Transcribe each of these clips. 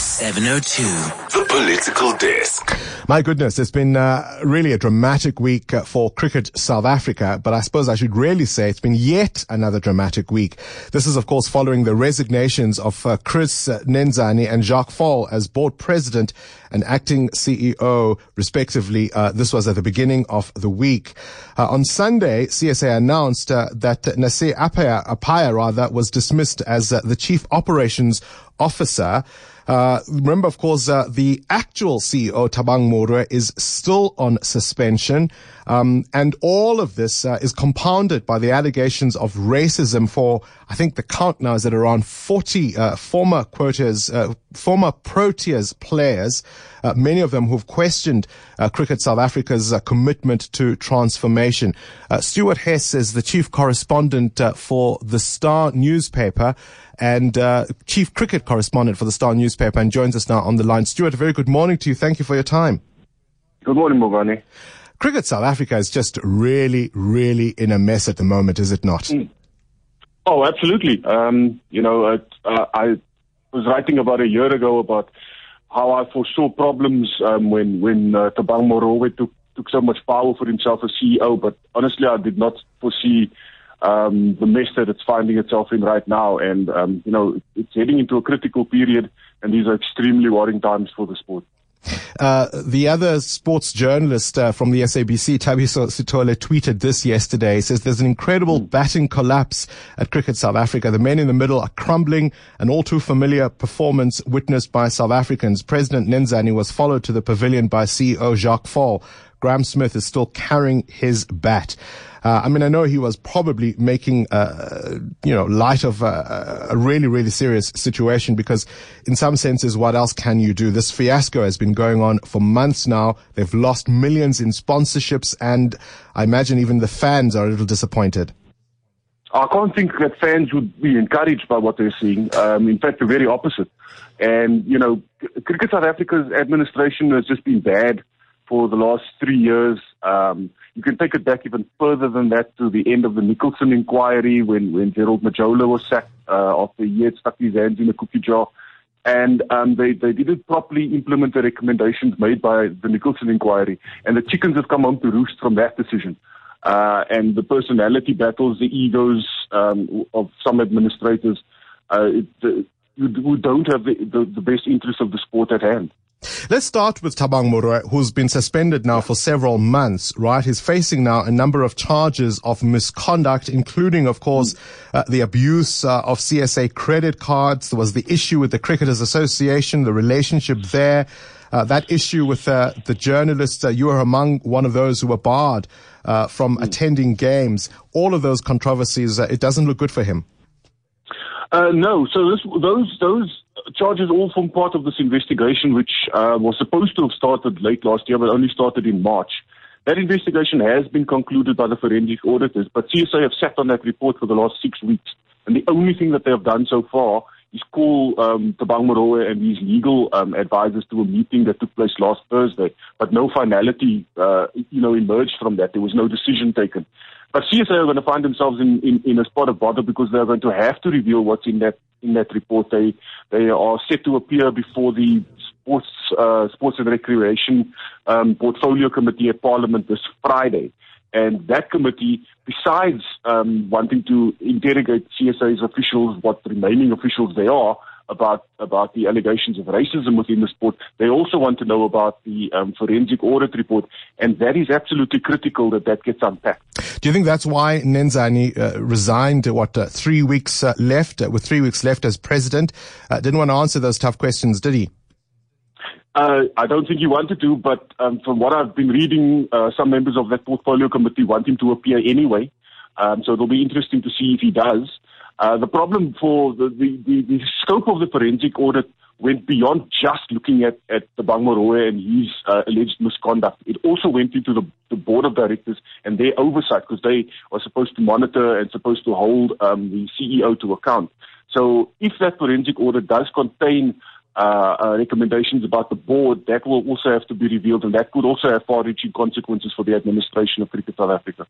702. The Political Desk. My goodness, it's been uh, really a dramatic week uh, for Cricket South Africa, but I suppose I should really say it's been yet another dramatic week. This is, of course, following the resignations of uh, Chris Nenzani and Jacques Faul as board president and acting CEO, respectively. Uh, this was at the beginning of the week. Uh, on Sunday, CSA announced uh, that Nasir Apaya, Apaya rather, was dismissed as the chief operations officer. Uh, remember, of course, uh, the actual CEO, Thabang Moroe, is still on suspension. Um, and all of this uh, is compounded by the allegations of racism for, I think the count now is at around 40 uh, former quotas, uh, former Proteas players, uh, many of them who've questioned Cricket South Africa's commitment to transformation. Stuart Hess is the chief correspondent for the Star newspaper and chief cricket correspondent for the Star newspaper, and joins us now on the line. Stuart, a very good morning to you. Thank you for your time. Good morning, Mogani. Cricket South Africa is just really, really in a mess at the moment, is it not? Mm. Oh, absolutely. Um, you know, uh, uh, I was writing about a year ago about how I foresaw problems um, when when uh, Thabang Moroe took took so much power for himself as CEO. But honestly, I did not foresee um, the mess that it's finding itself in right now. And, um, you know, it's heading into a critical period, and these are extremely worrying times for the sport. Uh, the other sports journalist uh, from the SABC, Thabiso Sithole, tweeted this yesterday. He says there's an incredible mm. batting collapse at Cricket South Africa. The men in the middle are crumbling. An all too familiar performance witnessed by South Africans. President Nenzani was followed to the pavilion by CEO Jacques Faul. Graeme Smith is still carrying his bat. Uh, I mean, I know he was probably making, uh, you know, light of uh, a really, really serious situation because in some senses, what else can you do? This fiasco has been going on for months now. They've lost millions in sponsorships and I imagine even the fans are a little disappointed. I can't think that fans would be encouraged by what they're seeing. Um, in fact, the very opposite. And, you know, Cricket South Africa's administration has just been bad for the last three years. Um, you can take it back even further than that to the end of the Nicholson inquiry when, when Gerald Majola was sacked uh, after he had stuck his hands in a cookie jar. And um, they, they didn't properly implement the recommendations made by the Nicholson inquiry. And the chickens have come home to roost from that decision. Uh, and the personality battles, the egos um, of some administrators uh, it, who don't have the, the, the best interests of the sport at hand. Let's start with Thabang Moroe, who's been suspended now for several months, right? He's facing now a number of charges of misconduct, including, of course, uh, the abuse uh, of CSA credit cards. There was the issue with the Cricketers Association, the relationship there. Uh, that issue with uh, the journalists, uh, you were among one of those who were barred uh, from mm. attending games. All of those controversies, uh, it doesn't look good for him. Uh, no, so this, those those charges all form part of this investigation, which uh, was supposed to have started late last year, but only started in March. That investigation has been concluded by the forensic auditors, but CSA have sat on that report for the last six weeks, and the only thing that they have done so far is call um, Thabang Moroe and his legal um, advisors to a meeting that took place last Thursday, but no finality, uh, you know, emerged from that. There was no decision taken. But CSA are going to find themselves in, in, in a spot of bother because they're going to have to reveal what's in that in that report. They they are set to appear before the sports uh, sports and recreation um, portfolio committee at Parliament this Friday. And that committee, besides um, wanting to interrogate CSA's officials, what remaining officials they are, about about the allegations of racism within the sport. They also want to know about the um, forensic audit report, and that is absolutely critical that that gets unpacked. Do you think that's why Nenzani uh, resigned? What uh, three weeks uh, left? Uh, with three weeks left as president, uh, didn't want to answer those tough questions, did he? Uh, I don't think he wanted to, but um, from what I've been reading, some members of that portfolio committee want him to appear anyway. Um, so it'll be interesting to see if he does. Uh, the problem for the, the, the, the, scope of the forensic audit went beyond just looking at, at the Moroe and his uh, alleged misconduct. It also went into the, the board of directors and their oversight because they are supposed to monitor and supposed to hold um, the CEO to account. So if that forensic audit does contain uh, uh, recommendations about the board, that will also have to be revealed, and that could also have far-reaching consequences for the administration of Cricket South Africa.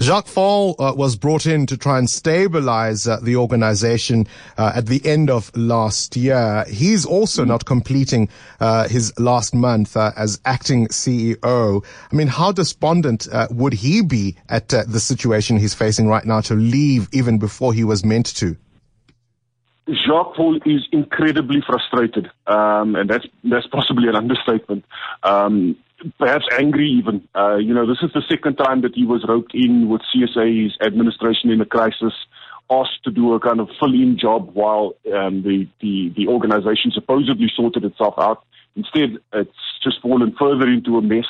Jacques Faul uh, was brought in to try and stabilize uh, the organization uh, at the end of last year. He's also not completing uh, his last month as acting CEO. I mean, how despondent would he be at the situation he's facing right now to leave even before he was meant to? Jacques Faul is incredibly frustrated, um, and that's that's possibly an understatement. Um, perhaps angry even. Uh, you know, this is the second time that he was roped in with CSA's administration in a crisis, asked to do a kind of fill-in job while um, the, the the organization supposedly sorted itself out. Instead, it's just fallen further into a mess.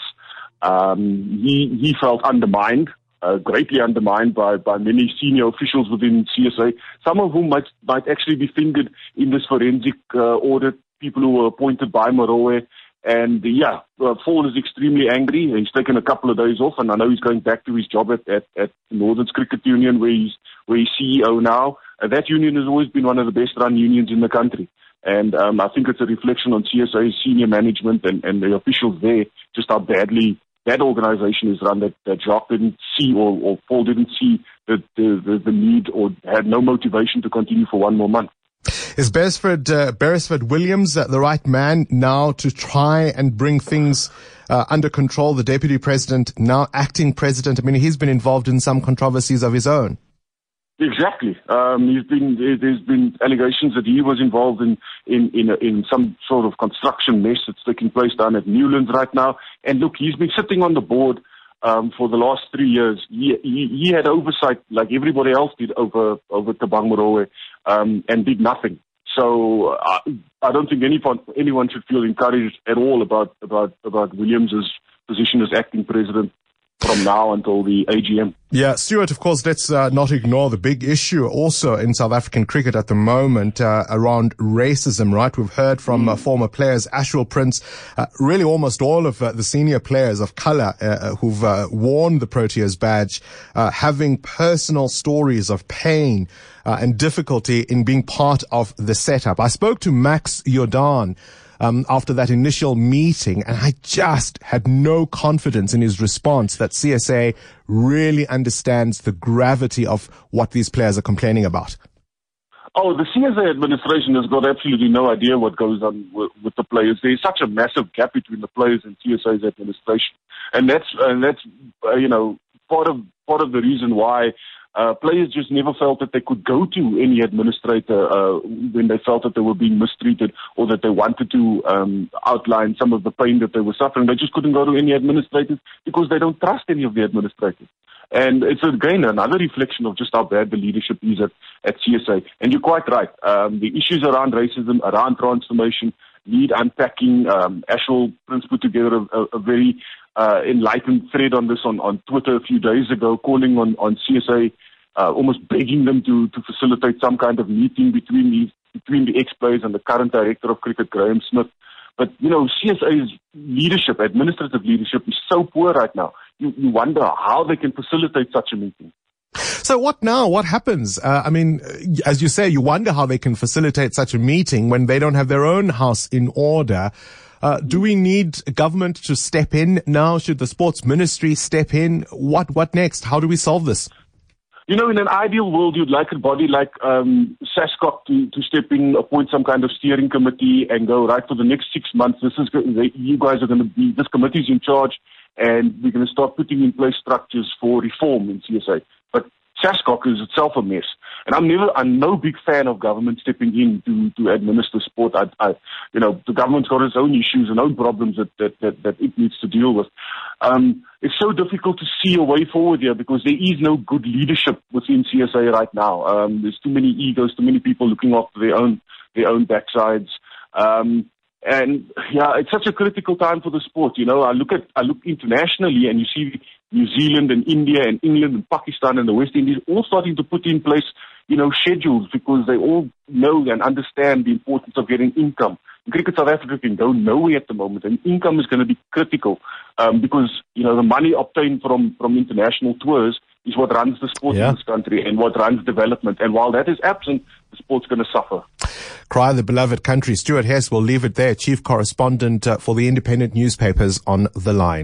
Um, he he felt undermined uh, greatly undermined by, by many senior officials within CSA, some of whom might, might actually be fingered in this forensic uh, audit, people who were appointed by Moroe. And yeah, uh, is extremely angry. He's taken a couple of days off, and I know he's going back to his job at, at, at Northern Cricket Union, where he's, where he's CEO now. Uh, that union has always been one of the best run unions in the country. And um, I think it's a reflection on CSA's senior management and, and the officials there, just how badly that organization is run that, that Jacques didn't see or, or Faul didn't see the, the, the, need or had no motivation to continue for one more month. Is Beresford, uh, Beresford Williams uh, the right man now to try and bring things uh, under control? The deputy president, now acting president. I mean, he's been involved in some controversies of his own. Exactly. Um, he's been there's been allegations that he was involved in in in, in some sort of construction mess that's taking place down at Newlands right now. And look, he's been sitting on the board um, for the last three years. He, he, he had oversight like everybody else did over over Thabang Moroe, um, and did nothing. So I, I don't think anyone anyone should feel encouraged at all about about about Williams's position as acting president from now until the AGM. Yeah, Stuart, of course, let's uh, not ignore the big issue also in South African cricket at the moment uh, around racism, right? We've heard from uh, mm. former players, Ashwell Prince, uh, really almost all of uh, the senior players of color uh, who've worn the Proteas badge, having personal stories of pain and difficulty in being part of the setup. I spoke to Max Jordan, um, after that initial meeting, and I just had no confidence in his response that CSA really understands the gravity of what these players are complaining about. Oh, the CSA administration has got absolutely no idea what goes on with, with, the players. There's such a massive gap between the players and CSA's administration, and that's and that's uh, you know part of part of the reason why uh, players just never felt that they could go to any administrator uh, when they felt that they were being mistreated or that they wanted to um, outline some of the pain that they were suffering. They just couldn't go to any administrators because they don't trust any of the administrators. And it's again another reflection of just how bad the leadership is at, at CSA. And you're quite right. Um, the issues around racism, around transformation, need unpacking. Um, Ashwell Prince put together a, a, a very uh, enlightened thread on this on, on Twitter a few days ago, calling on, on CSA, uh, almost begging them to, to facilitate some kind of meeting between these, between the ex-players and the current director of cricket, Graeme Smith. But, you know, CSA's leadership, administrative leadership is so poor right now. You, you wonder how they can facilitate such a meeting. So what now? What happens? Uh, I mean, as you say, you wonder how they can facilitate such a meeting when they don't have their own house in order. Uh, do we need government to step in now? Should the sports ministry step in? What what next? How do we solve this? You know, in an ideal world, you'd like a body like um, SASCOC to, to step in, appoint some kind of steering committee, and go right for the next six months. This is you guys are going to be this committee's in charge, and we're going to start putting in place structures for reform in CSA. SASCOC is itself a mess. And I'm never, I'm no big fan of government stepping in to, to administer sport. I, I, you know, the government's got its own issues and own problems that, that, that, that it needs to deal with. Um, it's so difficult to see a way forward here because there is no good leadership within CSA right now. Um, there's too many egos, too many people looking after their own, their own backsides. Um, and yeah, it's such a critical time for the sport. You know, I look at I look internationally, and you see New Zealand and India and England and Pakistan and the West Indies all starting to put in place, you know, schedules because they all know and understand the importance of getting income. Cricket South Africa can go nowhere at the moment, and income is going to be critical um, because you know the money obtained from from international tours is what runs the sport yeah. in this country and what runs development. And while that is absent, the sport's going to suffer. cry the beloved country. Stuart Hess will leave it there, chief correspondent uh, for the independent newspapers on the line.